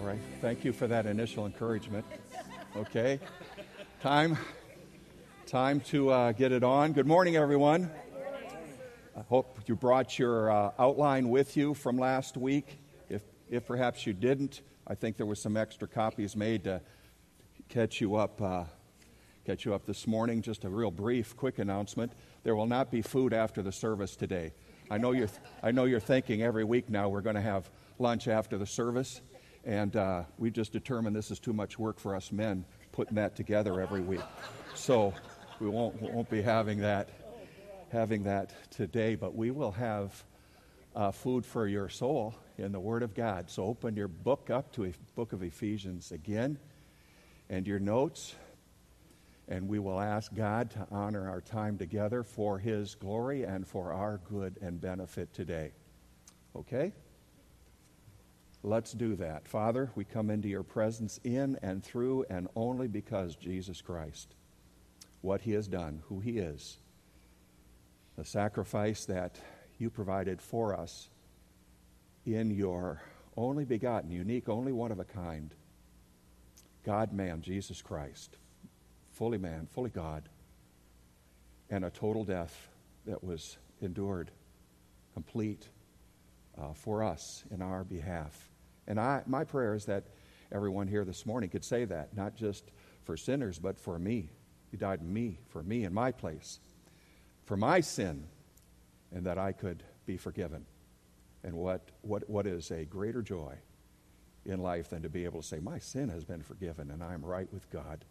All right. Thank you for that initial encouragement. Okay. Time. Time to uh, get it on. Good morning, everyone. I hope you brought your uh, outline with you from last week. If, if perhaps you didn't, I think there was some extra copies made to catch you up. Uh, catch you up this morning. Just a real brief, quick announcement. There will not be food after the service today. I know you're, I know you're thinking every week now we're going to have lunch after the service. And uh, we just determined this is too much work for us men putting that together every week. So we won't, won't be having that, having that today, but we will have uh, food for your soul in the Word of God. So open your book up to a book of Ephesians again and your notes, and we will ask God to honor our time together for His glory and for our good and benefit today. Okay? Let's do that. Father, we come into your presence in and through and only because Jesus Christ, what he has done, who he is, the sacrifice that you provided for us in your only begotten, unique, only one of a kind, God man, Jesus Christ, fully man, fully God, and a total death that was endured, complete uh, for us in our behalf. And I, my prayer is that everyone here this morning could say that, not just for sinners, but for me. He died me, for me in my place, for my sin, and that I could be forgiven. And what, what, what is a greater joy in life than to be able to say, My sin has been forgiven, and I am right with God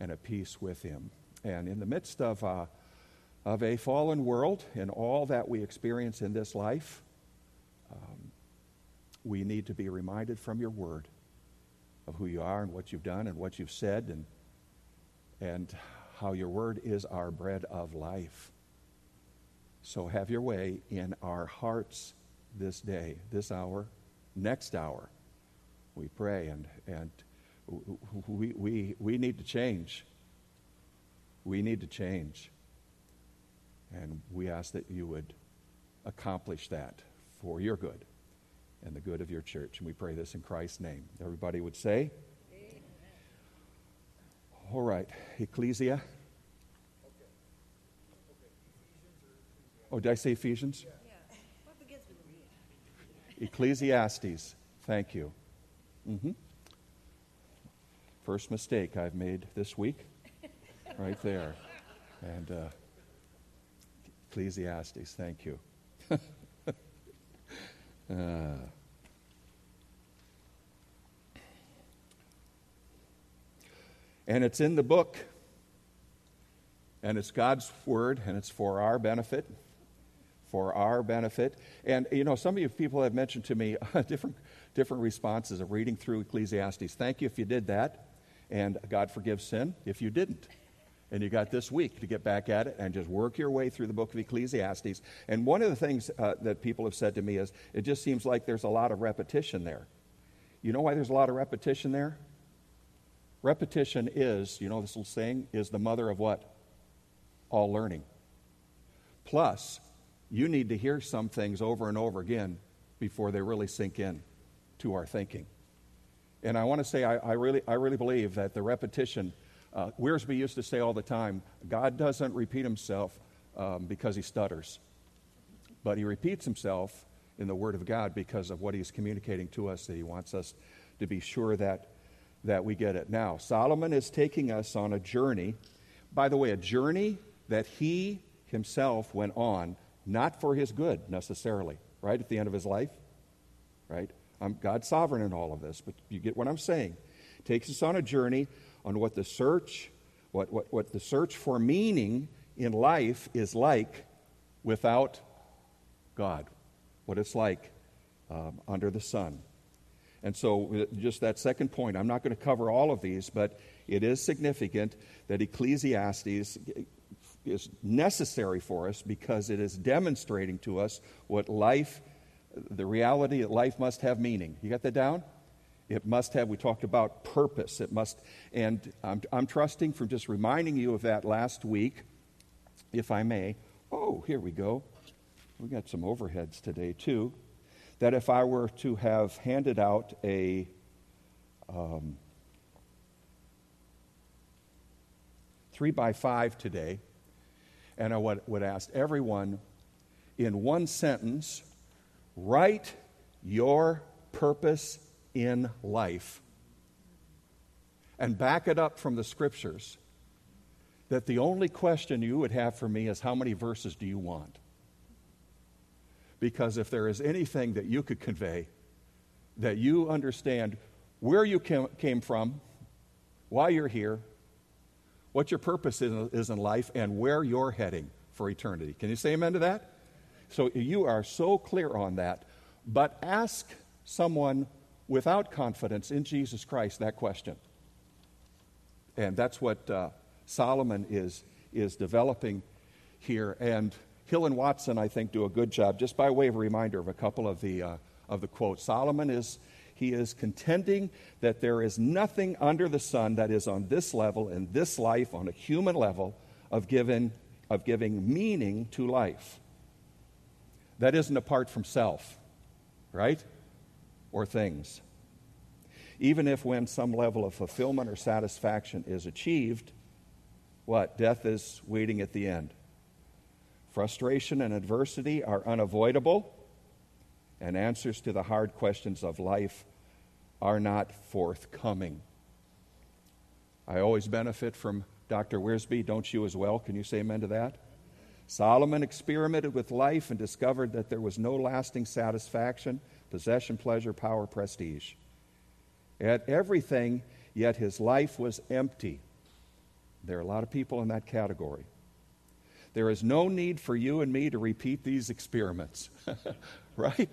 and at peace with Him. And in the midst of, uh, of a fallen world and all that we experience in this life, um, we need to be reminded from your word of who you are and what you've done and what you've said and, and how your word is our bread of life. So have your way in our hearts this day, this hour, next hour. We pray and, and we, we, we need to change. We need to change. And we ask that you would accomplish that for your good and the good of your church. And we pray this in Christ's name. Everybody would say, Amen. All right, Ecclesia. Oh, did I say Ephesians? Yeah. Ecclesiastes. Thank you. Mm-hmm. First mistake I've made this week, right there. And uh, Ecclesiastes. Thank you. Uh, and it's in the book, and it's God's word, and it's for our benefit. For our benefit. And, you know, some of you people have mentioned to me different, different responses of reading through Ecclesiastes. Thank you if you did that, and God forgives sin if you didn't and you got this week to get back at it and just work your way through the book of Ecclesiastes. And one of the things uh, that people have said to me is it just seems like there's a lot of repetition there. You know why there's a lot of repetition there? Repetition is, you know, this little saying, is the mother of what? All learning. Plus, you need to hear some things over and over again before they really sink in to our thinking. And I want to say, I, I really, I really believe that the repetition uh, Wiersbe used to say all the time God doesn't repeat himself um, because he stutters, but he repeats himself in the Word of God because of what he's communicating to us that he wants us to be sure that, that we get it. Now, Solomon is taking us on a journey, by the way, a journey that he himself went on, not for his good necessarily, right, at the end of his life, right? I'm God's sovereign in all of this, but you get what I'm saying. Takes us on a journey on what the search, what, what, what the search for meaning in life is like without God, what it's like um, under the sun. And so, uh, just that second point, I'm not going to cover all of these, but it is significant that Ecclesiastes is necessary for us because it is demonstrating to us what life, the reality that life must have meaning. You got that down? It must have, we talked about purpose. It must, and I'm, I'm trusting from just reminding you of that last week, if I may. Oh, here we go. We got some overheads today, too. That if I were to have handed out a um, three by five today, and I would, would ask everyone in one sentence write your purpose in life and back it up from the scriptures that the only question you would have for me is how many verses do you want? Because if there is anything that you could convey, that you understand where you came from, why you're here, what your purpose is in life, and where you're heading for eternity. Can you say amen to that? So you are so clear on that. But ask someone without confidence in Jesus Christ that question. And that's what uh, Solomon is, is developing here. And Hill and Walton, I think, do a good job, just by way of reminder of a couple of the, uh, of the quotes. Solomon is, he is contending that there is nothing under the sun that is on this level, in this life, on a human level, of giving, of giving meaning to life. That isn't apart from self, right? Or things. Even if when some level of fulfillment or satisfaction is achieved, what? Death is waiting at the end. Frustration and adversity are unavoidable, and answers to the hard questions of life are not forthcoming. I always benefit from Dr. Wiersbe. Don't you as well? Can you say amen to that? Solomon experimented with life and discovered that there was no lasting satisfaction, possession, pleasure, power, prestige. Had everything, yet his life was empty. There are a lot of people in that category. There is no need for you and me to repeat these experiments, right?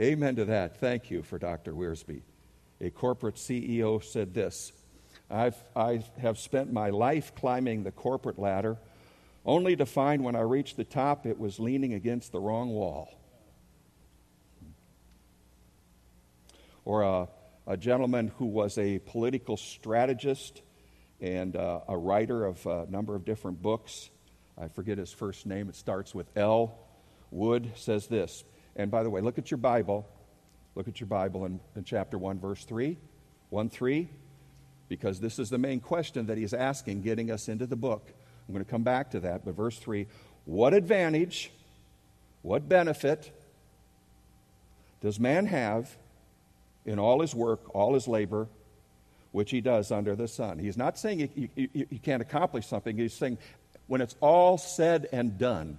Amen to that. Thank you for Dr. Wiersbe. A corporate CEO said this I've, I have spent my life climbing the corporate ladder only to find when I reached the top it was leaning against the wrong wall. Or a, a gentleman who was a political strategist and uh, a writer of a number of different books. I forget his first name, it starts with L. Wood says this. And by the way, look at your Bible. Look at your Bible in, in chapter 1, verse 3. 1 3, because this is the main question that he's asking, getting us into the book. I'm going to come back to that, but verse 3 What advantage, what benefit does man have in all his work, all his labor, which he does under the sun. He's not saying you, you, you, can't accomplish something. He's saying when it's all said and done,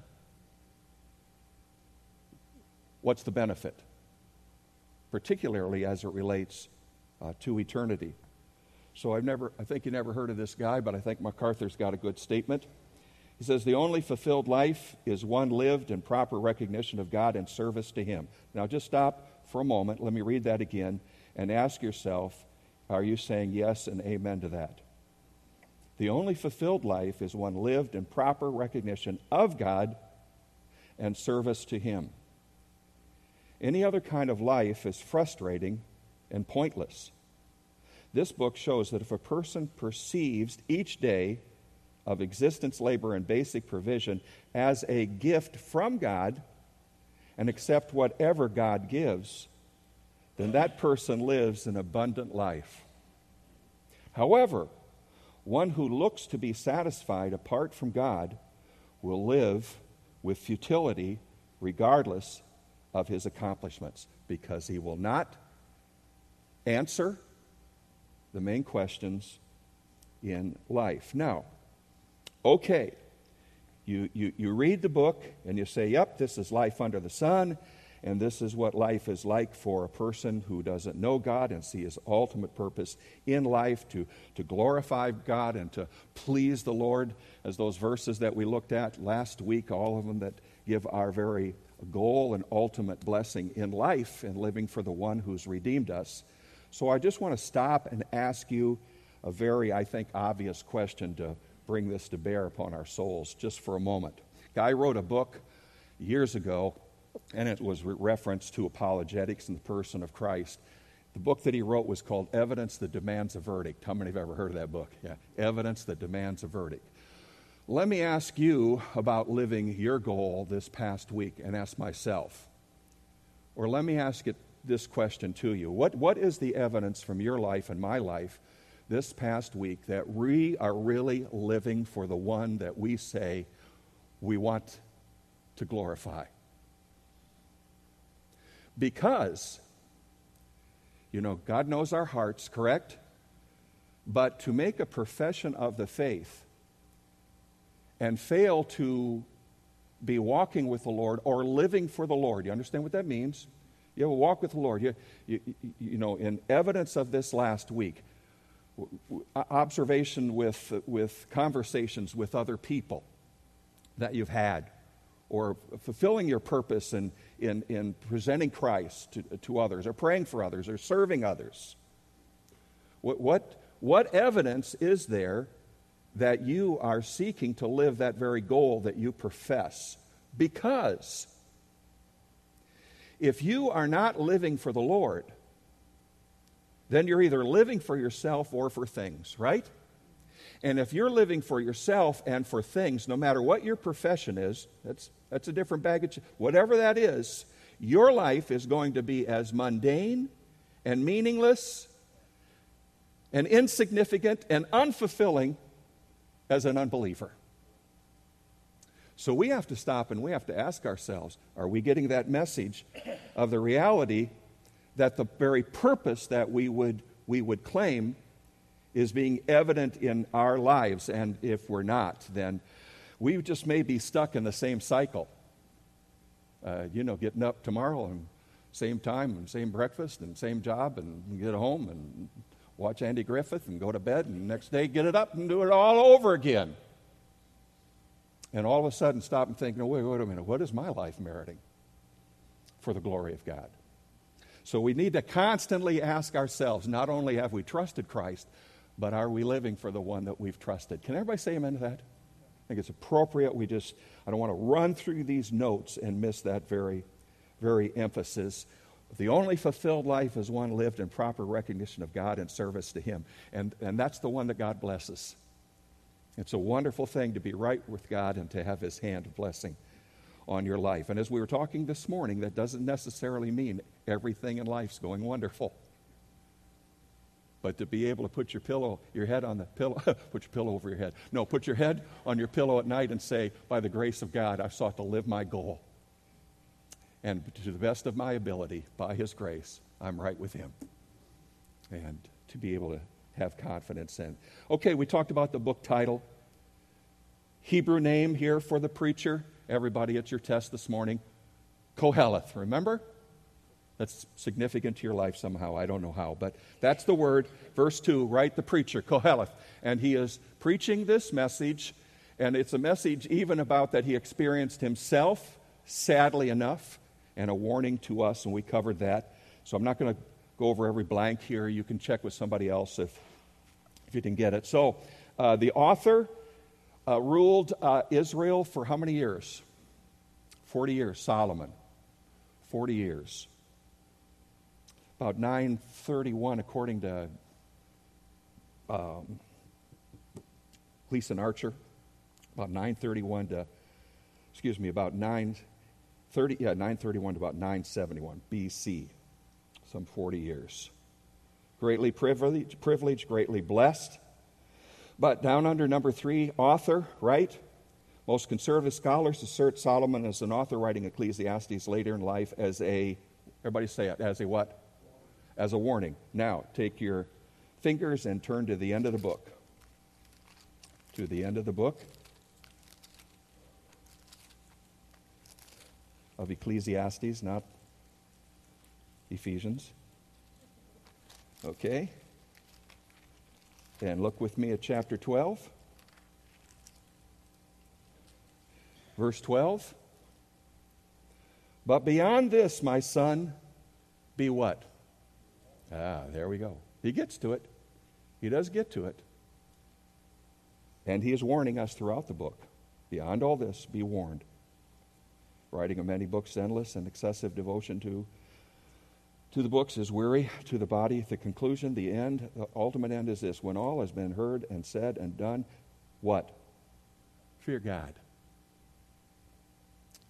what's the benefit? Particularly as it relates uh, to eternity. So I've never, I think you never heard of this guy, but I think MacArthur's got a good statement. He says, The only fulfilled life is one lived in proper recognition of God and service to Him. Now just stop for a moment. Let me read that again and ask yourself are you saying yes and amen to that? The only fulfilled life is one lived in proper recognition of God and service to Him. Any other kind of life is frustrating and pointless. This book shows that if a person perceives each day of existence, labor, and basic provision as a gift from God, and accept whatever God gives, then that person lives an abundant life. However, one who looks to be satisfied apart from God will live with futility regardless of his accomplishments because he will not answer the main questions in life. Now, okay, you, you, you read the book and you say, yep, this is life under the sun, and this is what life is like for a person who doesn't know God and see his ultimate purpose in life to, to glorify God and to please the Lord, as those verses that we looked at last week, all of them that give our very goal and ultimate blessing in life and living for the one who's redeemed us. So I just want to stop and ask you a very, I think, obvious question to bring this to bear upon our souls just for a moment. Guy wrote a book years ago, and it was re- reference to apologetics in the person of Christ. The book that he wrote was called Evidence That Demands a Verdict. How many have ever heard of that book? Yeah, Evidence That Demands a Verdict. Let me ask you about living your goal this past week and ask myself. Or let me ask it this question to you what, what is the evidence from your life and my life this past week that we are really living for the one that we say we want to glorify? Because, you know, God knows our hearts, correct? But to make a profession of the faith and fail to be walking with the Lord or living for the Lord, you understand what that means? You have a walk with the Lord. You, you, you know, in evidence of this last week, observation with, with conversations with other people that you've had, or fulfilling your purpose in, in, in presenting Christ to, to others, or praying for others, or serving others. What, what, what evidence is there that you are seeking to live that very goal that you profess? Because if you are not living for the Lord, then you're either living for yourself or for things, right? And if you're living for yourself and for things, no matter what your profession is, that's, that's a different baggage, whatever that is, your life is going to be as mundane and meaningless and insignificant and unfulfilling as an unbeliever. So we have to stop and we have to ask ourselves are we getting that message of the reality that the very purpose that we would, we would claim is being evident in our lives? And if we're not, then we just may be stuck in the same cycle. Uh, you know, getting up tomorrow and same time and same breakfast and same job and get home and watch Andy Griffith and go to bed and next day get it up and do it all over again and all of a sudden stop and think, no, wait, wait a minute, what is my life meriting for the glory of God? So we need to constantly ask ourselves not only have we trusted Christ, but are we living for the one that we've trusted? Can everybody say amen to that? I think it's appropriate. We just, I don't want to run through these notes and miss that very, very emphasis. The only fulfilled life is one lived in proper recognition of God and service to Him. And, and that's the one that God blesses. It's a wonderful thing to be right with God and to have His hand of blessing on your life. And as we were talking this morning, that doesn't necessarily mean everything in life's going wonderful. But to be able to put your pillow, your head on the pillow, put your pillow over your head. No, put your head on your pillow at night and say, by the grace of God, I've sought to live my goal. And to the best of my ability, by His grace, I'm right with Him. And to be able to have confidence in. Okay, we talked about the book title. Hebrew name here for the preacher. Everybody at your test this morning. Koheleth, remember? That's significant to your life somehow. I don't know how, but that's the word. Verse 2, right? The preacher, Koheleth. And he is preaching this message, and it's a message even about that he experienced himself, sadly enough, and a warning to us, and we covered that. So I'm not going to go over every blank here. You can check with somebody else if, if you didn't get it. So, uh, the author uh, ruled uh, Israel for how many years? 40 years. Solomon. 40 years. About 931, according to um, Gleason Archer. About 931 to, excuse me, about 930, yeah, 931 to about 971 BC some 40 years. Greatly privileged, privileged, greatly blessed. But down under number three, author, right? Most conservative scholars assert Solomon as an author writing Ecclesiastes later in life as a, everybody say it, as a what? As a warning. Now, take your fingers and turn to the end of the book. To the end of the book of Ecclesiastes, not Ephesians. Okay? And look with me at chapter 12. Verse 12. But beyond this, my son, be what? Ah, there we go. He gets to it. He does get to it. And he is warning us throughout the book. Beyond all this, be warned. Writing of many books, endless and excessive devotion to to the books is weary, to the body, the conclusion, the end, the ultimate end is this. When all has been heard and said and done, what? Fear God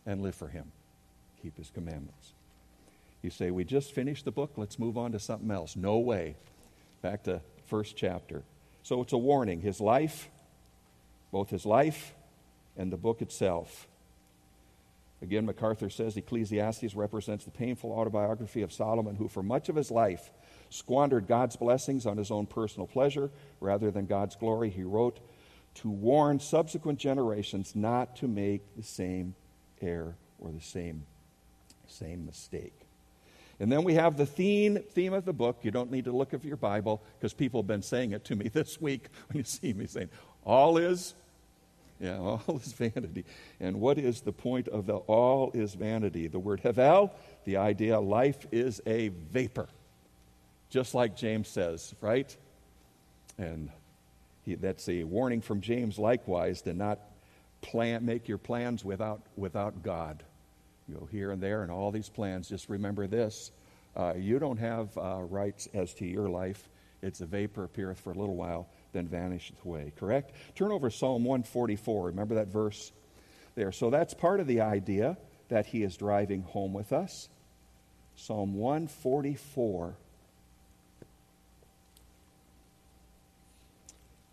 and live for Him. Keep His commandments. You say, We just finished the book, let's move on to something else. No way. Back to first chapter. So it's a warning. His life, both his life and the book itself. Again, MacArthur says Ecclesiastes represents the painful autobiography of Solomon, who for much of his life squandered God's blessings on his own personal pleasure rather than God's glory. He wrote to warn subsequent generations not to make the same error or the same, same mistake. And then we have the theme, theme of the book. You don't need to look at your Bible because people have been saying it to me this week when you see me saying, All is, yeah, all is vanity. And what is the point of the all is vanity? The word hevel, the idea life is a vapor. Just like James says, right? And he, that's a warning from James likewise to not plan, make your plans without, without God you go here and there and all these plans. Just remember this uh, you don't have uh, rights as to your life. It's a vapor appeareth for a little while, then vanisheth away. Correct? Turn over Psalm 144. Remember that verse there. So that's part of the idea that he is driving home with us. Psalm 144.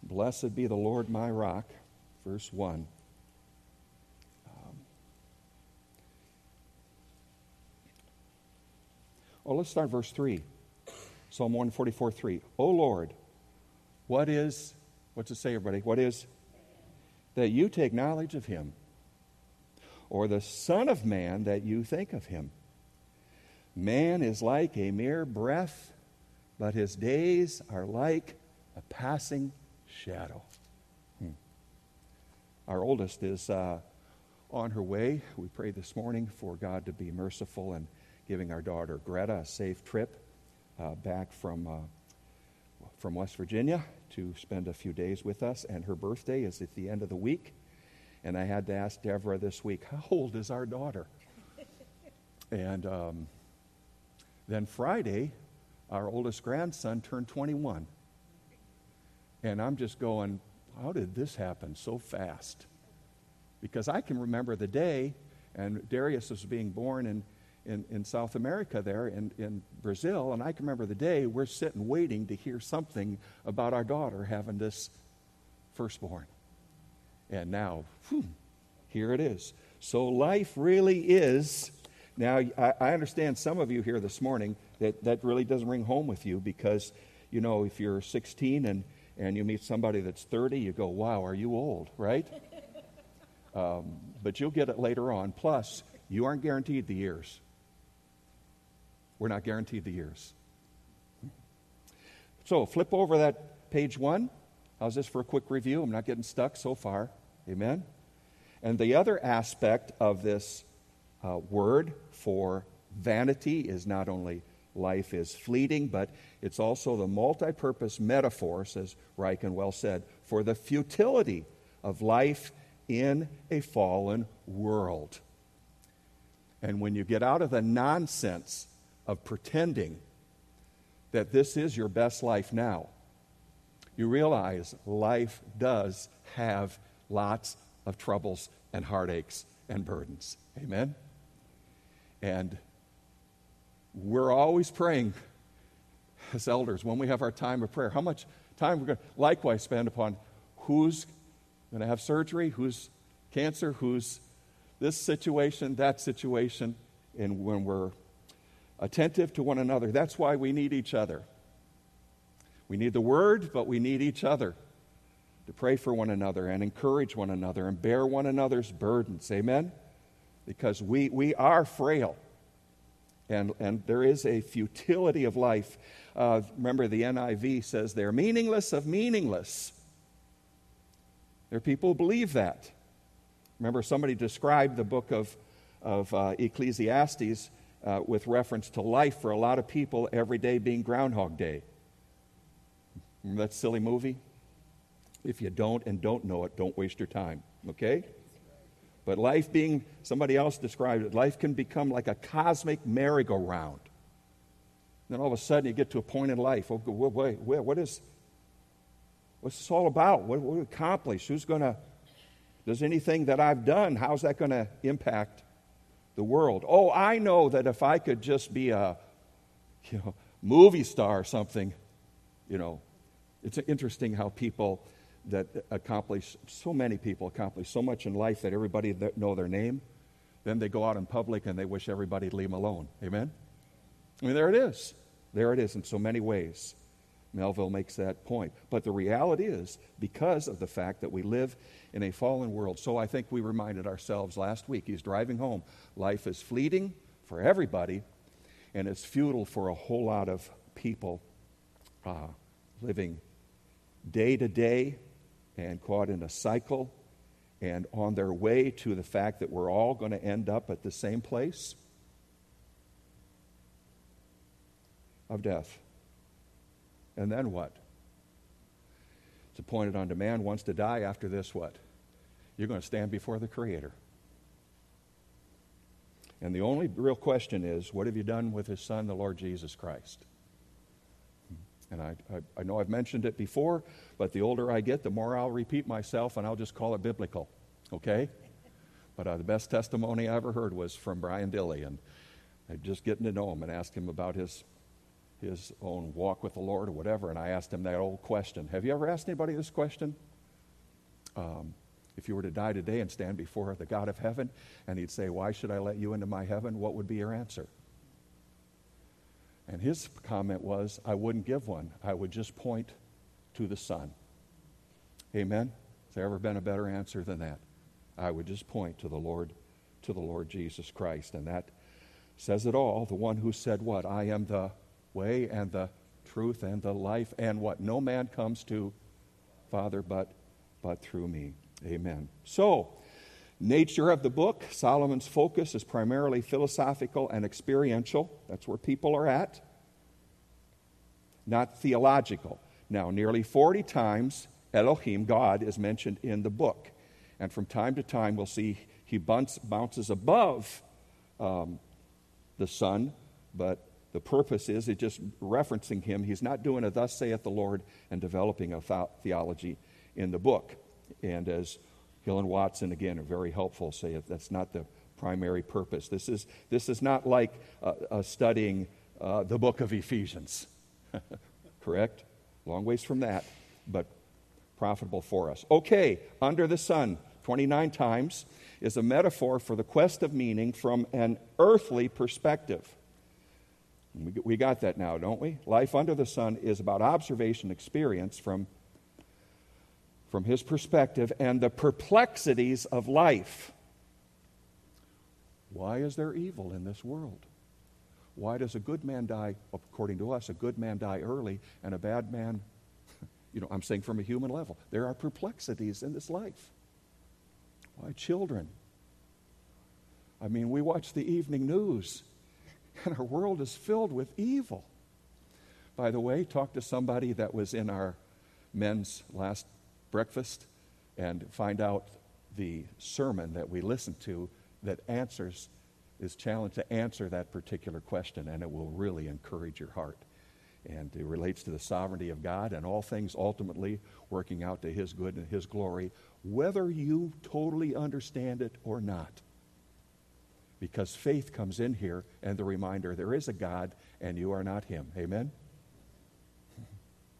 Blessed be the Lord my rock, verse 1. Oh, let's start verse 3. Psalm 144 3. O Lord, what is, what's it say, everybody? What is? That you take knowledge of him, or the Son of Man that you think of him. Man is like a mere breath, but his days are like a passing shadow. Hmm. Our oldest is uh, on her way. We pray this morning for God to be merciful and giving our daughter Greta a safe trip uh, back from, uh, from West Virginia to spend a few days with us. And her birthday is at the end of the week. And I had to ask Deborah this week, how old is our daughter? and um, then Friday, our oldest grandson turned 21. And I'm just going, how did this happen so fast? Because I can remember the day, and Darius was being born in in, in South America there, in, in Brazil, and I can remember the day we're sitting waiting to hear something about our daughter having this firstborn. And now, whew, here it is. So life really is. Now, I, I understand some of you here this morning that that really doesn't ring home with you because, you know, if you're 16 and, and you meet somebody that's 30, you go, wow, are you old, right? um, but you'll get it later on. Plus, you aren't guaranteed the years. We're not guaranteed the years. So flip over that page one. How's this for a quick review? I'm not getting stuck so far. Amen. And the other aspect of this uh, word for vanity is not only life is fleeting, but it's also the multi purpose metaphor, says Ryken well said, for the futility of life in a fallen world. And when you get out of the nonsense of pretending that this is your best life now, you realize life does have lots of troubles and heartaches and burdens. Amen? And we're always praying as elders when we have our time of prayer. How much time we're going to likewise spend upon who's going to have surgery, who's cancer, who's this situation, that situation, and when we're attentive to one another. That's why we need each other. We need the word, but we need each other to pray for one another and encourage one another and bear one another's burdens. Amen? Because we, we are frail. And, and there is a futility of life. Uh, remember, the NIV says they're meaningless of meaningless. There are people who believe that. Remember, somebody described the book of, of uh, Ecclesiastes uh, with reference to life for a lot of people, every day being Groundhog Day. Remember that silly movie? If you don't and don't know it, don't waste your time, okay? But life being, somebody else described it, life can become like a cosmic merry-go-round. Then all of a sudden you get to a point in life. Oh, wait, wait, what is, what's this all about? What, what accomplish? Who's going to, does anything that I've done, how's that going to impact the world. Oh, I know that if I could just be a you know, movie star or something, you know, it's interesting how people that accomplish, so many people accomplish so much in life that everybody know their name, then they go out in public and they wish everybody to leave them alone. Amen? I mean, there it is. There it is in so many ways. Melville makes that point. But the reality is, because of the fact that we live in a fallen world, so I think we reminded ourselves last week, he's driving home, life is fleeting for everybody, and it's futile for a whole lot of people uh, living day to day and caught in a cycle and on their way to the fact that we're all going to end up at the same place of death. And then what? It's appointed unto man once to die. After this, what? You're going to stand before the Creator. And the only real question is what have you done with His Son, the Lord Jesus Christ? And I, I, I, know I've mentioned it before, but the older I get, the more I'll repeat myself and I'll just call it biblical. Okay? But uh, the best testimony I ever heard was from Brian Dilly, and I just getting to know him and asked him about his his own walk with the Lord or whatever. And I asked him that old question. Have you ever asked anybody this question? Um, if you were to die today and stand before the God of heaven, and he'd say, Why should I let you into my heaven? What would be your answer? And his comment was, I wouldn't give one. I would just point to the Son. Amen? Has there ever been a better answer than that? I would just point to the Lord, to the Lord Jesus Christ. And that says it all. The one who said, What? I am the way and the truth and the life, and what? No man comes to Father but, but through me. Amen. So, nature of the book Solomon's focus is primarily philosophical and experiential. That's where people are at, not theological. Now, nearly 40 times Elohim, God, is mentioned in the book. And from time to time, we'll see he bounces above um, the sun but the purpose is it just referencing him. He's not doing a thus saith the Lord and developing a theology in the book. And as Hill and Walton, again, are very helpful, say that's not the primary purpose. This is, this is not like uh, uh, studying uh, the book of Ephesians. Correct? Long ways from that, but profitable for us. Okay, under the sun, 29 times, is a metaphor for the quest of meaning from an earthly perspective. We got that now, don't we? Life under the sun is about observation, experience from, from his perspective, and the perplexities of life. Why is there evil in this world? Why does a good man die, according to us, a good man die early and a bad man, you know, I'm saying from a human level? There are perplexities in this life. Why children? I mean, we watch the evening news and our world is filled with evil. By the way, talk to somebody that was in our men's last breakfast and find out the sermon that we listened to that answers is challenged to answer that particular question, and it will really encourage your heart. And it relates to the sovereignty of God and all things ultimately working out to His good and His glory, whether you totally understand it or not because faith comes in here and the reminder there is a God and you are not Him. Amen?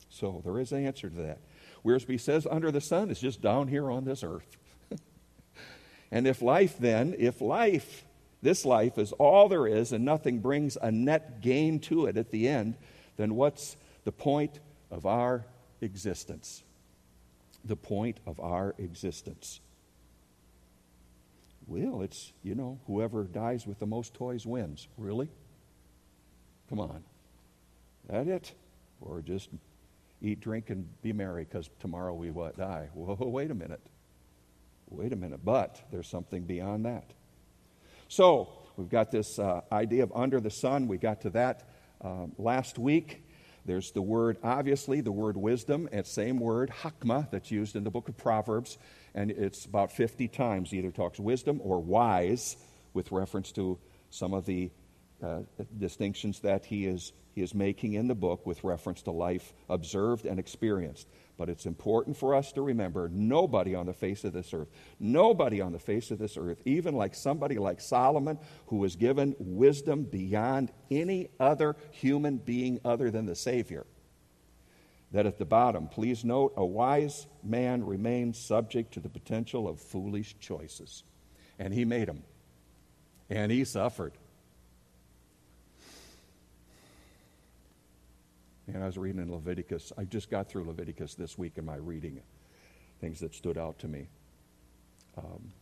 So there is an answer to that. Wiersbe says, under the sun is just down here on this earth. and if life then, if life, this life is all there is and nothing brings a net gain to it at the end, then what's the point of our existence? The point of our existence. Well, it's, you know, whoever dies with the most toys wins. Really? Come on. That it? Or just eat, drink, and be merry because tomorrow we what? Die. Whoa, wait a minute. Wait a minute. But there's something beyond that. So we've got this uh, idea of under the sun. We got to that um, last week. There's the word, obviously, the word wisdom, and same word, hakma, that's used in the book of Proverbs, and it's about 50 times either talks wisdom or wise with reference to some of the uh, distinctions that he is, he is making in the book with reference to life observed and experienced. But it's important for us to remember nobody on the face of this earth, nobody on the face of this earth, even like somebody like Solomon, who was given wisdom beyond any other human being other than the Savior. That at the bottom, please note, a wise man remains subject to the potential of foolish choices. And he made them. And he suffered. And I was reading in Leviticus. I just got through Leviticus this week in my reading, things that stood out to me. Um,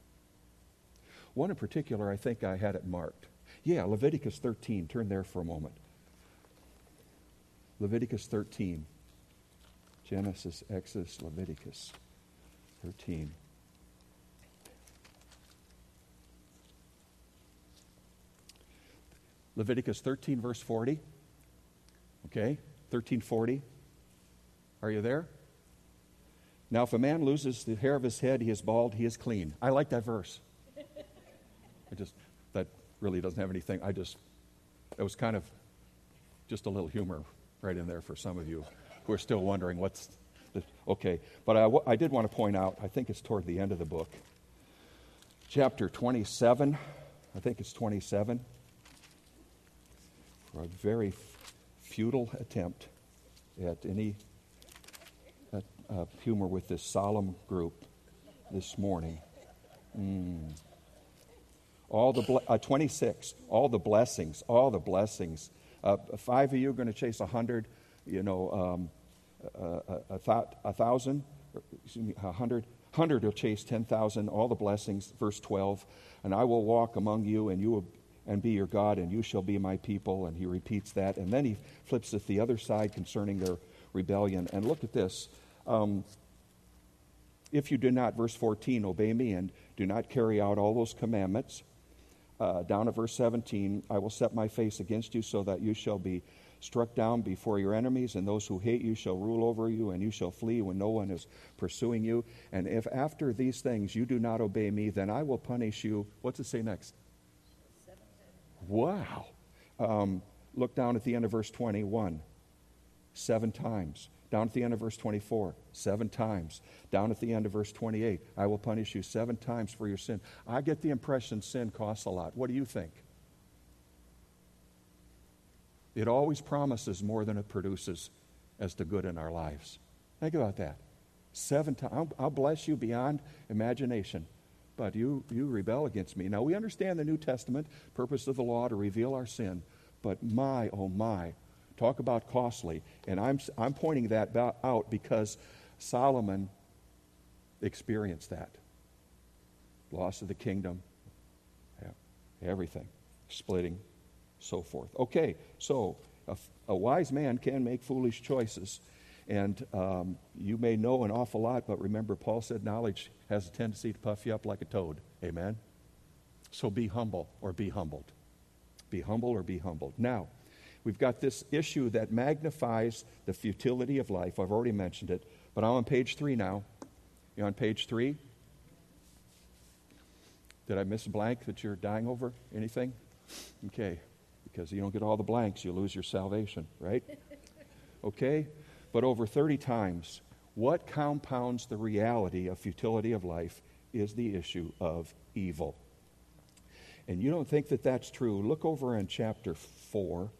one in particular, I think I had it marked. Yeah, Leviticus 13. Turn there for a moment. Leviticus 13. Genesis, Exodus, Leviticus 13. Leviticus 13, verse 40. Okay? 1340. Are you there? Now, if a man loses the hair of his head, he is bald, he is clean. I like that verse. I just, that really doesn't have anything. I just, it was kind of just a little humor right in there for some of you who are still wondering what's, okay. But I, I did want to point out, I think it's toward the end of the book, chapter 27. I think it's 27. For a very futile attempt at any uh, uh, humor with this solemn group this morning. Mm. All the ble- uh, 26, all the blessings, all the blessings. Uh, five of you are going to chase a hundred, you know, um, a, a, a, thousand, excuse me, a hundred. Hundred will chase ten thousand. All the blessings. Verse twelve, and I will walk among you, and you will and be your God, and you shall be my people. And he repeats that. And then he flips it the other side concerning their rebellion. And look at this. Um, if you do not, verse 14, obey me and do not carry out all those commandments, uh, down at verse 17, I will set my face against you so that you shall be struck down before your enemies, and those who hate you shall rule over you, and you shall flee when no one is pursuing you. And if after these things you do not obey me, then I will punish you. What's it say next? Wow. Um, look down at the end of verse 21. Seven times. Down at the end of verse 24, seven times. Down at the end of verse 28, I will punish you seven times for your sin. I get the impression sin costs a lot. What do you think? It always promises more than it produces as to good in our lives. Think about that. Seven times. I'll, bless you beyond imagination but you, you rebel against me. Now, we understand the New Testament, purpose of the law to reveal our sin, but my, oh my, talk about costly. And I'm, I'm pointing that out because Solomon experienced that loss of the kingdom, yeah, everything, splitting, so forth. Okay, so a, a wise man can make foolish choices. And um, you may know an awful lot, but remember, Paul said knowledge has a tendency to puff you up like a toad. Amen? So be humble or be humbled. Be humble or be humbled. Now, we've got this issue that magnifies the futility of life. I've already mentioned it, but I'm on page three now. You're on page three? Did I miss a blank that you're dying over? Anything? Okay, because you don't get all the blanks, you lose your salvation, right? Okay? But over 30 times, what compounds the reality of futility of life is the issue of evil. And you don't think that that's true. Look over in chapter 4.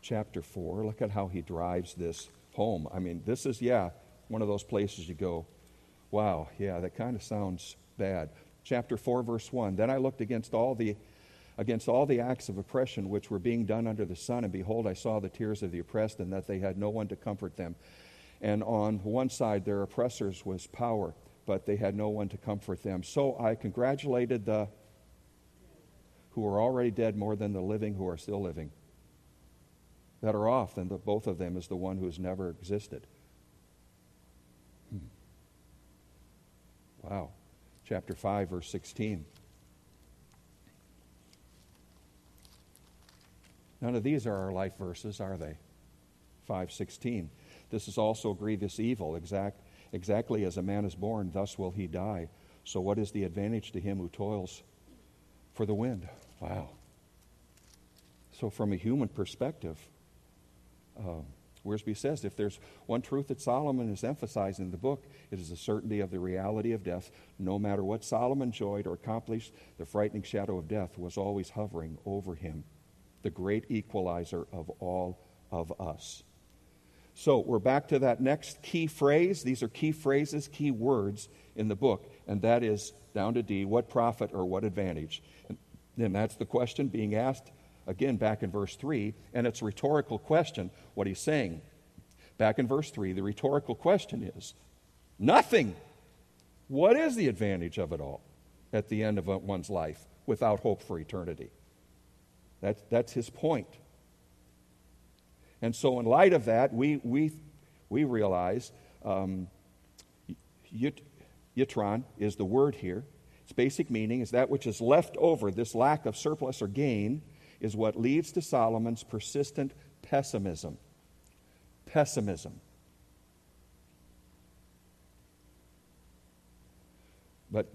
Chapter 4. Look at how he drives this home. I mean, this is, yeah, one of those places you go, wow, yeah, that kind of sounds bad. Chapter 4, verse 1. Then I looked against all the against all the acts of oppression which were being done under the sun, and behold, I saw the tears of the oppressed, and that they had no one to comfort them. And on one side, their oppressors was power, but they had no one to comfort them. So I congratulated the who are already dead more than the living who are still living. Better off than the, both of them is the one who has never existed. Hmm. Wow. Chapter 5, verse 16. None of these are our life verses, are they? 516. This is also grievous evil. Exact, exactly as a man is born, thus will he die. So, what is the advantage to him who toils for the wind? Wow. So, from a human perspective, uh, Wiersbe says if there's one truth that Solomon is emphasizing in the book, it is the certainty of the reality of death. No matter what Solomon enjoyed or accomplished, the frightening shadow of death was always hovering over him, the great equalizer of all of us. So we're back to that next key phrase. These are key phrases, key words in the book, and that is down to D what profit or what advantage? And that's the question being asked again back in verse 3, and it's a rhetorical question what he's saying. Back in verse 3, the rhetorical question is nothing. What is the advantage of it all at the end of one's life without hope for eternity? That's, that's his point. And so, in light of that, we, we, we realize um, yit, yitron is the word here. Its basic meaning is that which is left over, this lack of surplus or gain, is what leads to Solomon's persistent pessimism. Pessimism. But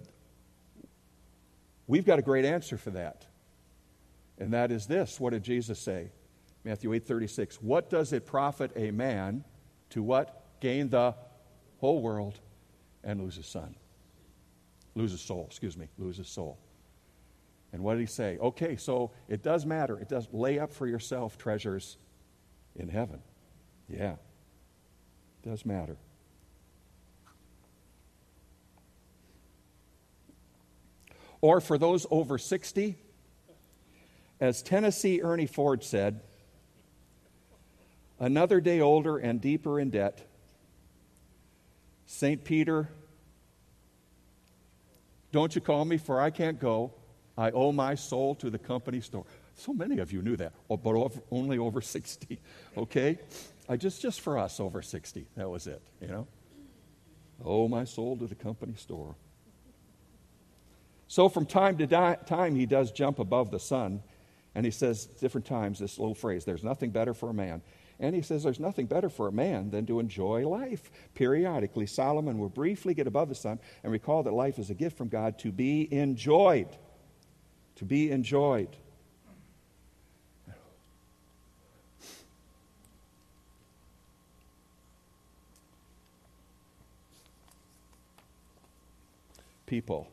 we've got a great answer for that. And that is this. What did Jesus say? Matthew 8:36. What does it profit a man to what? Gain the whole world and lose his son. Lose his soul, excuse me, lose his soul. And what did he say? Okay, so it does matter. It does lay up for yourself treasures in heaven. Yeah. It does matter. Or for those over 60, as Tennessee Ernie Ford said, Another day older and deeper in debt. St. Peter, don't you call me, for I can't go. I owe my soul to the company store. So many of you knew that, oh, but only over 60, okay? I just, just for us, over 60. That was it, you know? Owe my soul to the company store. So from time to di- time, he does jump above the sun, and he says different times this little phrase there's nothing better for a man and he says there's nothing better for a man than to enjoy life. Periodically, Solomon will briefly get above the sun and recall that life is a gift from God to be enjoyed. To be enjoyed. People,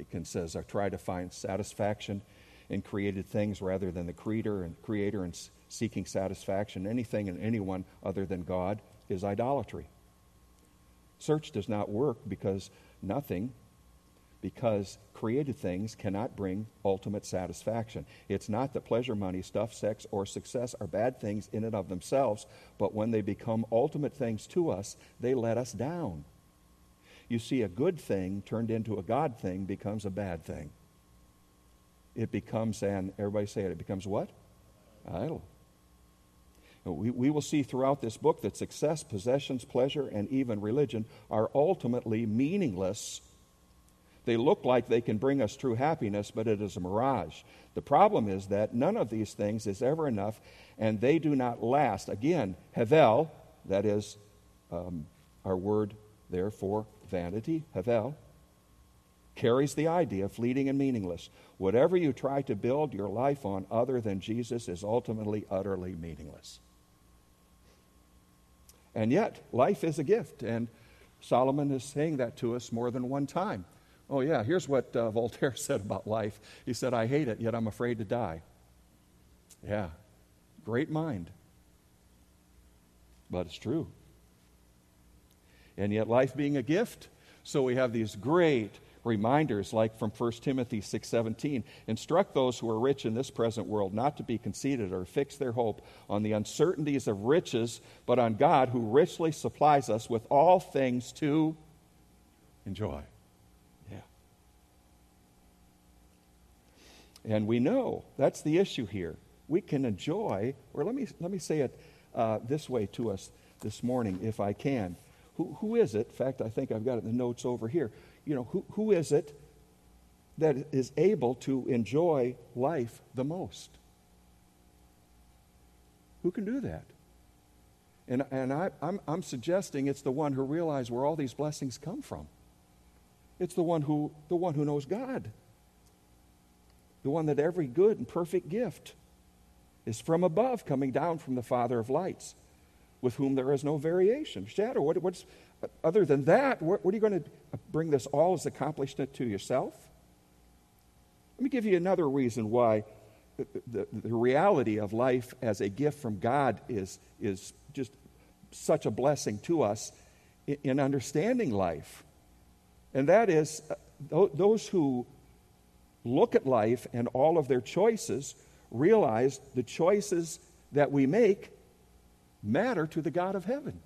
Aiken says, are try to find satisfaction in created things rather than the creator and creator and seeking satisfaction, anything and anyone other than God, is idolatry. Search does not work because nothing, because created things cannot bring ultimate satisfaction. It's not that pleasure, money, stuff, sex, or success are bad things in and of themselves, but when they become ultimate things to us, they let us down. You see, a good thing turned into a God thing becomes a bad thing. It becomes an, everybody say it, it becomes what? Idol. We, we will see throughout this book that success, possessions, pleasure, and even religion are ultimately meaningless. They look like they can bring us true happiness, but it is a mirage. The problem is that none of these things is ever enough, and they do not last. Again, Hevel, that is um, our word there for vanity, Hevel, carries the idea fleeting and meaningless. Whatever you try to build your life on other than Jesus is ultimately utterly meaningless. And yet, life is a gift, and Solomon is saying that to us more than one time. Oh, yeah, here's what uh, Voltaire said about life. He said, I hate it, yet I'm afraid to die. Yeah, great mind. But it's true. And yet, life being a gift, so we have these great reminders like from 1 Timothy 6:17 instruct those who are rich in this present world not to be conceited or fix their hope on the uncertainties of riches but on God who richly supplies us with all things to enjoy. Yeah. And we know that's the issue here. We can enjoy or let me let me say it uh, this way to us this morning if I can. Who, who is it? In fact, I think I've got it in the notes over here you know, who, who is it that is able to enjoy life the most? Who can do that? And, and I, I'm, I'm suggesting it's the one who realizes where all these blessings come from. It's the one who, the one who knows God. the one that every good and perfect gift is from above, coming down from the Father of lights, with whom there is no variation, shadow. What, what's other than that? What, what are you going to bring this all as accomplishment to yourself? Let me give you another reason why the, the, the reality of life as a gift from God is, is just such a blessing to us in, in understanding life. And that is uh, those who look at life and all of their choices realize the choices that we make matter to the God of heaven.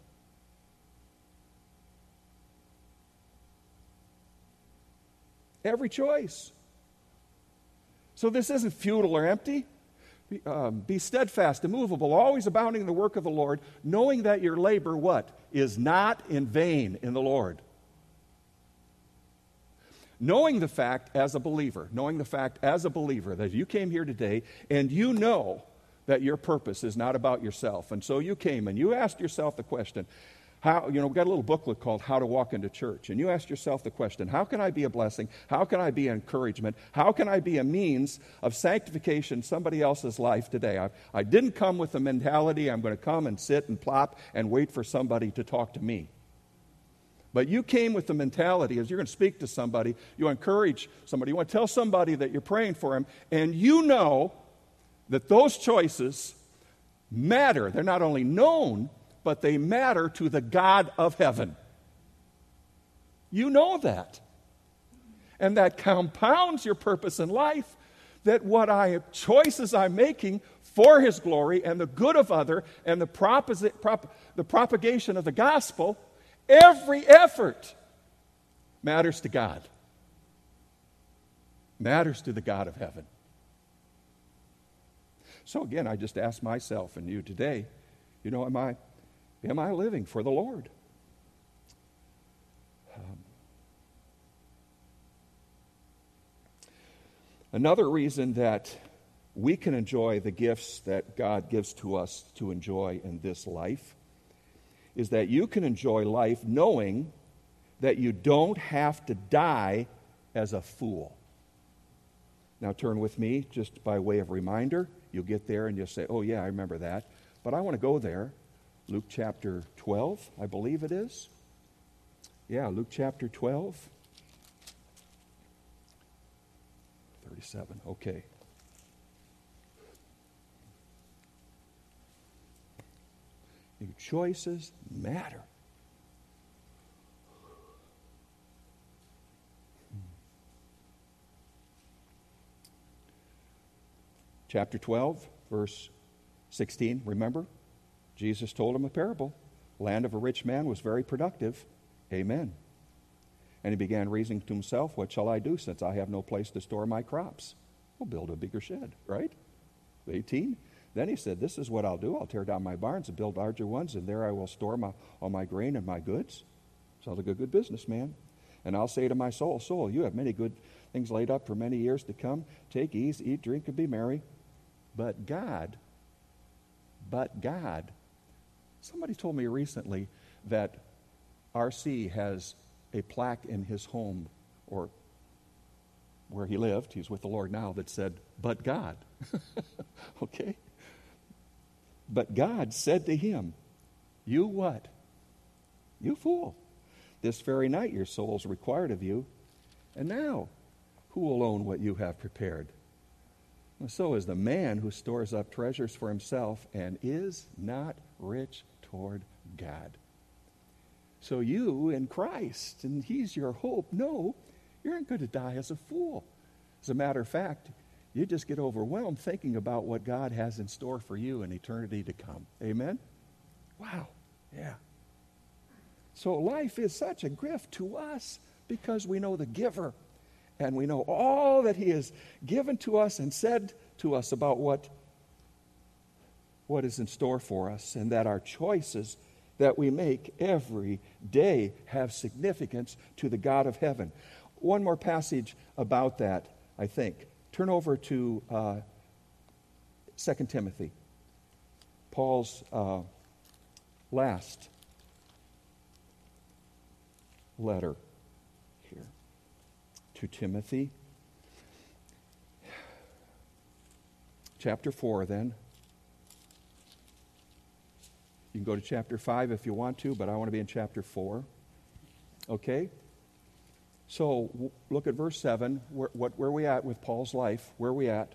Every choice. So this isn't futile or empty. Be, um, be steadfast, immovable, always abounding in the work of the Lord, knowing that your labor, what? Is not in vain in the Lord. Knowing the fact as a believer, knowing the fact as a believer that you came here today and you know that your purpose is not about yourself. And so you came and you asked yourself the question, how, you know, we've got a little booklet called How to Walk into Church. And you ask yourself the question how can I be a blessing? How can I be encouragement? How can I be a means of sanctification in somebody else's life today? I, I didn't come with the mentality I'm going to come and sit and plop and wait for somebody to talk to me. But you came with the mentality as you're going to speak to somebody, you encourage somebody, you want to tell somebody that you're praying for them, and you know that those choices matter. They're not only known, but they matter to the God of heaven. You know that. And that compounds your purpose in life that what I have choices I'm making for his glory and the good of other and the, proposi- prop, the propagation of the gospel, every effort matters to God. Matters to the God of heaven. So again, I just ask myself and you today, you know, am I Am I living for the Lord? Um, another reason that we can enjoy the gifts that God gives to us to enjoy in this life is that you can enjoy life knowing that you don't have to die as a fool. Now, turn with me just by way of reminder. You'll get there and you'll say, Oh, yeah, I remember that. But I want to go there Luke chapter 12, I believe it is. Yeah, Luke chapter 12. 37, okay. Your choices matter. Chapter 12, verse 16, remember? Jesus told him a parable. Land of a rich man was very productive. Amen. And he began reasoning to himself, What shall I do since I have no place to store my crops? Well, build a bigger shed, right? 18. Then he said, This is what I'll do. I'll tear down my barns and build larger ones, and there I will store my, all my grain and my goods. Sounds like a good business, man. And I'll say to my soul, Soul, you have many good things laid up for many years to come. Take ease, eat, drink, and be merry. But God, but God Somebody told me recently that R.C. has a plaque in his home or where he lived, he's with the Lord now, that said, But God. okay? But God said to him, You what? You fool. This very night your soul is required of you. And now, who will own what you have prepared? So is the man who stores up treasures for himself and is not rich toward God. So you in Christ, and He's your hope. No, you aren't going to die as a fool. As a matter of fact, you just get overwhelmed thinking about what God has in store for you in eternity to come. Amen? Wow. Yeah. So life is such a gift to us because we know the giver and we know all that he has given to us and said to us about what what is in store for us, and that our choices that we make every day have significance to the God of heaven. One more passage about that, I think. Turn over to uh, 2 Timothy, Paul's uh, last letter here to Timothy. Chapter 4, then. You can go to chapter 5 if you want to, but I want to be in chapter 4. Okay? So w- look at verse 7. Where, what, where are we at with Paul's life? Where are we at?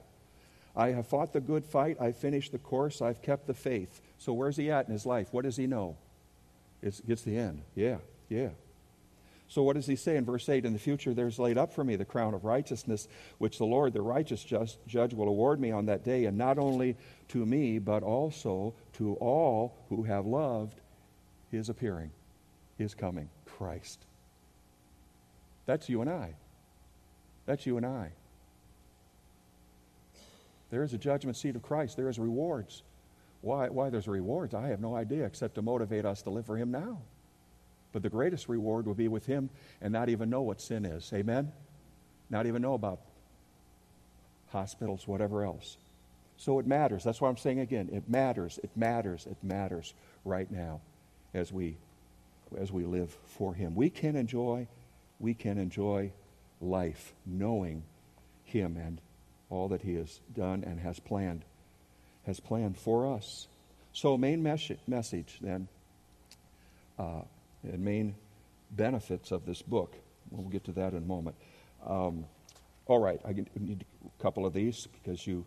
I have fought the good fight. I've finished the course. I've kept the faith. So where's he at in his life? What does he know? It's, it's the end. Yeah, yeah. So what does he say in verse 8? In the future there's laid up for me the crown of righteousness, which the Lord, the righteous judge, will award me on that day, and not only to me, but also to all who have loved his appearing, his coming, Christ. That's you and I. That's you and I. There is a judgment seat of Christ. There is rewards. Why, why there's rewards, I have no idea, except to motivate us to live for Him now. But the greatest reward will be with Him and not even know what sin is. Amen? Not even know about hospitals, whatever else. So it matters. That's why I'm saying again. It matters. It matters. It matters right now as we as we live for Him. We can enjoy, we can enjoy life knowing Him and all that He has done and has planned, has planned for us. So, main mes- message then, uh, and main benefits of this book. We'll get to that in a moment. Um, all right, I need a couple of these because you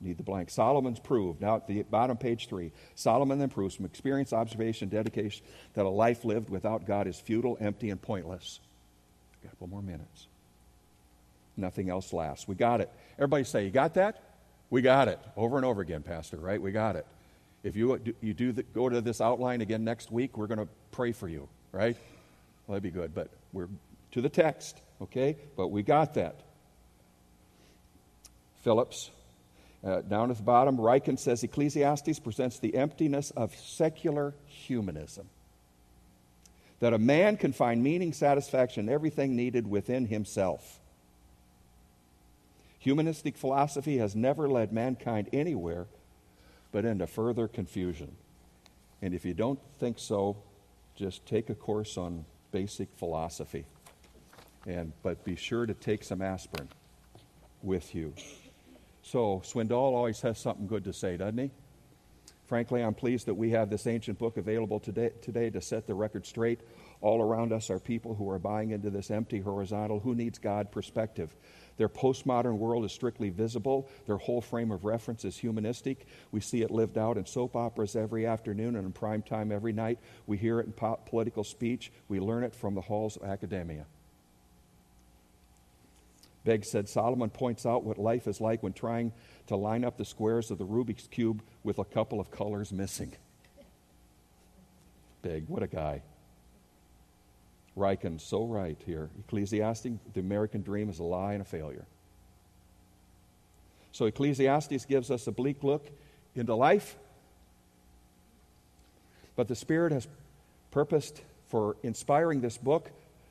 need the blank. Solomon's proved. Now at the bottom, page three. Solomon then proves from experience, observation, dedication that a life lived without God is futile, empty, and pointless. Got a couple more minutes. Nothing else lasts. We got it. Everybody say, You got that? We got it. Over and over again, Pastor, right? We got it. If you, you do the, go to this outline again next week, we're going to pray for you, right? Well, that'd be good. But we're to the text, okay? But we got that. Phillips, uh, down at the bottom, Ryken says Ecclesiastes presents the emptiness of secular humanism. That a man can find meaning, satisfaction, everything needed within himself. Humanistic philosophy has never led mankind anywhere but into further confusion. And if you don't think so, just take a course on basic philosophy. And, but be sure to take some aspirin with you. So, Swindoll always has something good to say, doesn't he? Frankly, I'm pleased that we have this ancient book available today, today to set the record straight. All around us are people who are buying into this empty horizontal, who needs God perspective. Their postmodern world is strictly visible. Their whole frame of reference is humanistic. We see it lived out in soap operas every afternoon and in prime time every night. We hear it in po- political speech. We learn it from the halls of academia. Begg said Solomon points out what life is like when trying to line up the squares of the Rubik's Cube with a couple of colors missing. Begg, what a guy. Ryken, so right here. Ecclesiastes, the American dream is a lie and a failure. So Ecclesiastes gives us a bleak look into life, but the Spirit has purposed for inspiring this book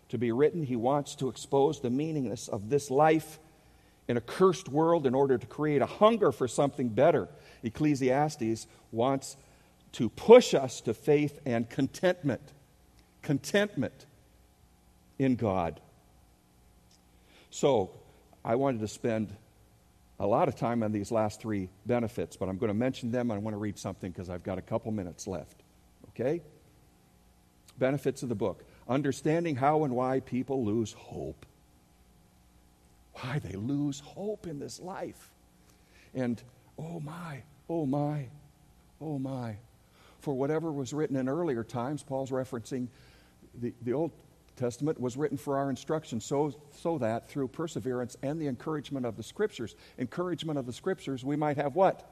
to be written. He wants to expose the meaninglessness of this life in a cursed world in order to create a hunger for something better. Ecclesiastes wants to push us to faith and contentment. Contentment in God. So, I wanted to spend a lot of time on these last three benefits, but I'm going to mention them. I want to read something because I've got a couple minutes left. Okay? Benefits of the book understanding how and why people lose hope. Why they lose hope in this life. And oh my, oh my, oh my. For whatever was written in earlier times, Paul's referencing the, the Old Testament was written for our instruction so, so that through perseverance and the encouragement of the Scriptures, encouragement of the Scriptures, we might have what?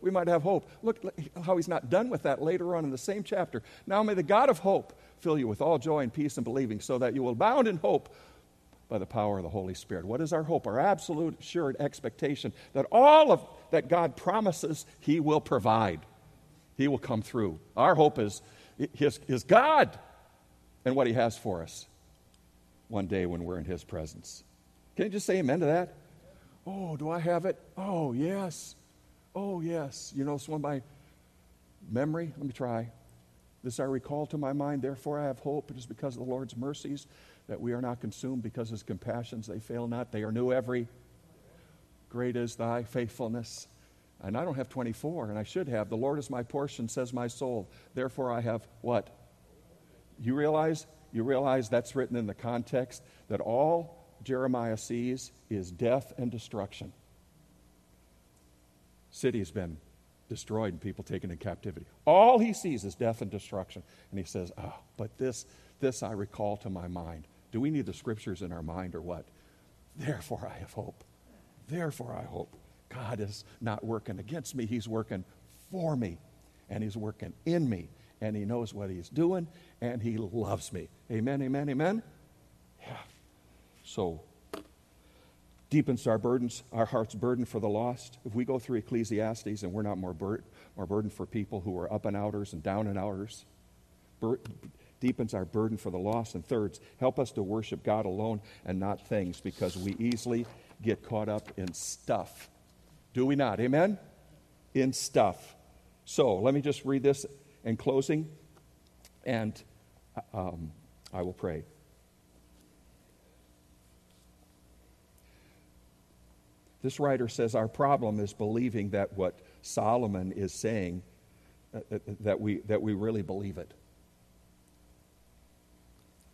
We might have hope. Look how he's not done with that later on in the same chapter. Now may the God of hope fill you with all joy and peace and believing, so that you will abound in hope by the power of the Holy Spirit. What is our hope? Our absolute assured expectation that all of that God promises, He will provide. He will come through. Our hope is His, his God and what He has for us one day when we're in His presence. Can you just say amen to that? Oh, do I have it? Oh, yes. Oh, yes. You know, it's one my memory. Let me try. This I recall to my mind, therefore I have hope. It is because of the Lord's mercies that we are not consumed, because his compassions, they fail not. They are new every. Great is thy faithfulness. And I don't have 24, and I should have. The Lord is my portion, says my soul. Therefore, I have what? You realize? You realize that's written in the context that all Jeremiah sees is death and destruction. City's been destroyed and people taken in captivity. All he sees is death and destruction. And he says, Oh, but this, this I recall to my mind. Do we need the scriptures in our mind or what? Therefore I have hope. Therefore I hope. God is not working against me, He's working for me. And He's working in me. And He knows what He's doing. And He loves me. Amen, amen, amen. Yeah. So, deepens our burdens, our heart's burden for the lost. If we go through Ecclesiastes and we're not more, bur- more burdened for people who are up and outers and down and outers, bur- deepens our burden for the lost. And thirds, help us to worship God alone and not things because we easily get caught up in stuff. Do we not? Amen? In stuff. So let me just read this in closing, and um, I will pray. This writer says our problem is believing that what Solomon is saying, uh, uh, that, we, that we really believe it.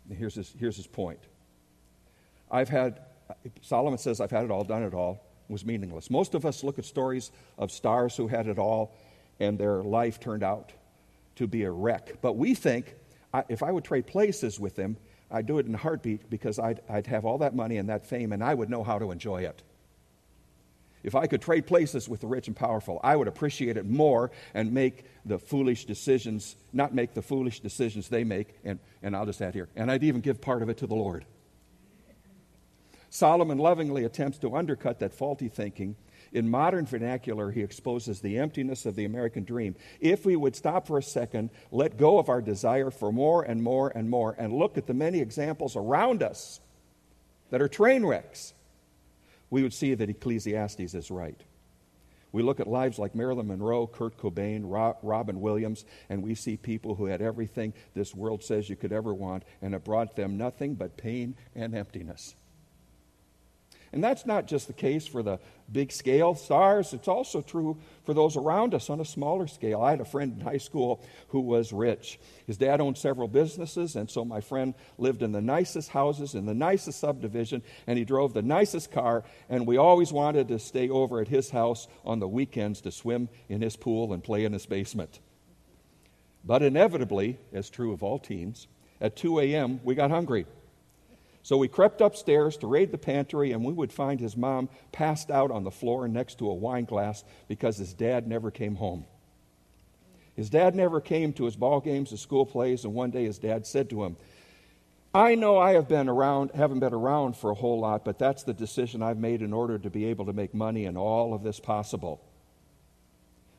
Here's his, here's his point. I've had, Solomon says, I've had it all, done it all, was meaningless. Most of us look at stories of stars who had it all and their life turned out to be a wreck. But we think I, if I would trade places with them, I'd do it in a heartbeat because I'd, I'd have all that money and that fame and I would know how to enjoy it. If I could trade places with the rich and powerful, I would appreciate it more and make the foolish decisions, not make the foolish decisions they make, and, and I'll just add here, and I'd even give part of it to the Lord. Solomon lovingly attempts to undercut that faulty thinking. In modern vernacular, he exposes the emptiness of the American dream. If we would stop for a second, let go of our desire for more and more and more, and look at the many examples around us that are train wrecks we would see that Ecclesiastes is right. We look at lives like Marilyn Monroe, Kurt Cobain, Robin Williams, and we see people who had everything this world says you could ever want, and it brought them nothing but pain and emptiness. And that's not just the case for the big scale stars, it's also true for those around us on a smaller scale. I had a friend in high school who was rich. His dad owned several businesses, and so my friend lived in the nicest houses in the nicest subdivision, and he drove the nicest car, and we always wanted to stay over at his house on the weekends to swim in his pool and play in his basement. But inevitably, as true of all teens, at 2 a.m., we got hungry. So we crept upstairs to raid the pantry, and we would find his mom passed out on the floor next to a wine glass because his dad never came home. His dad never came to his ball games his school plays, and one day his dad said to him, I know I have been around, haven't been around for a whole lot, but that's the decision I've made in order to be able to make money and all of this possible.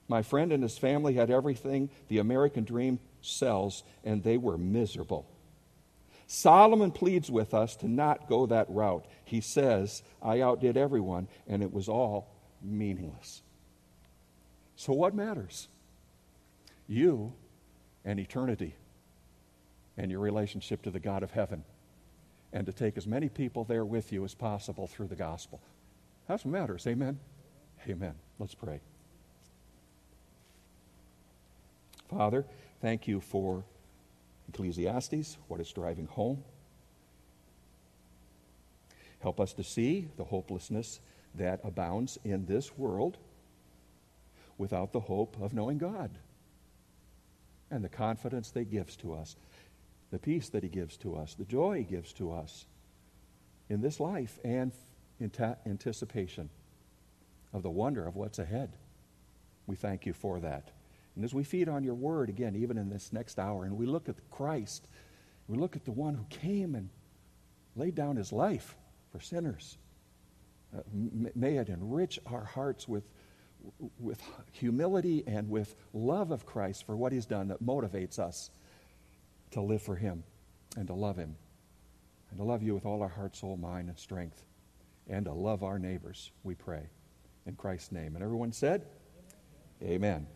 My friend and his family had everything the American dream sells, and they were miserable. Solomon pleads with us to not go that route. He says, I outdid everyone, and it was all meaningless. So, what matters? You and eternity and your relationship to the God of heaven, and to take as many people there with you as possible through the gospel. That's what matters. Amen? Amen. Let's pray. Father, thank you for Ecclesiastes, what it's driving home. Help us to see the hopelessness that abounds in this world without the hope of knowing God and the confidence that He gives to us, the peace that He gives to us, the joy He gives to us in this life and anticipation of the wonder of what's ahead. We thank you for that. And as we feed on your word again, even in this next hour, and we look at Christ, we look at the one who came and laid down his life for sinners. Uh, may it enrich our hearts with, with humility and with love of Christ for what he's done that motivates us to live for him and to love him and to love you with all our heart, soul, mind, and strength and to love our neighbors, we pray. In Christ's name. And everyone said, Amen.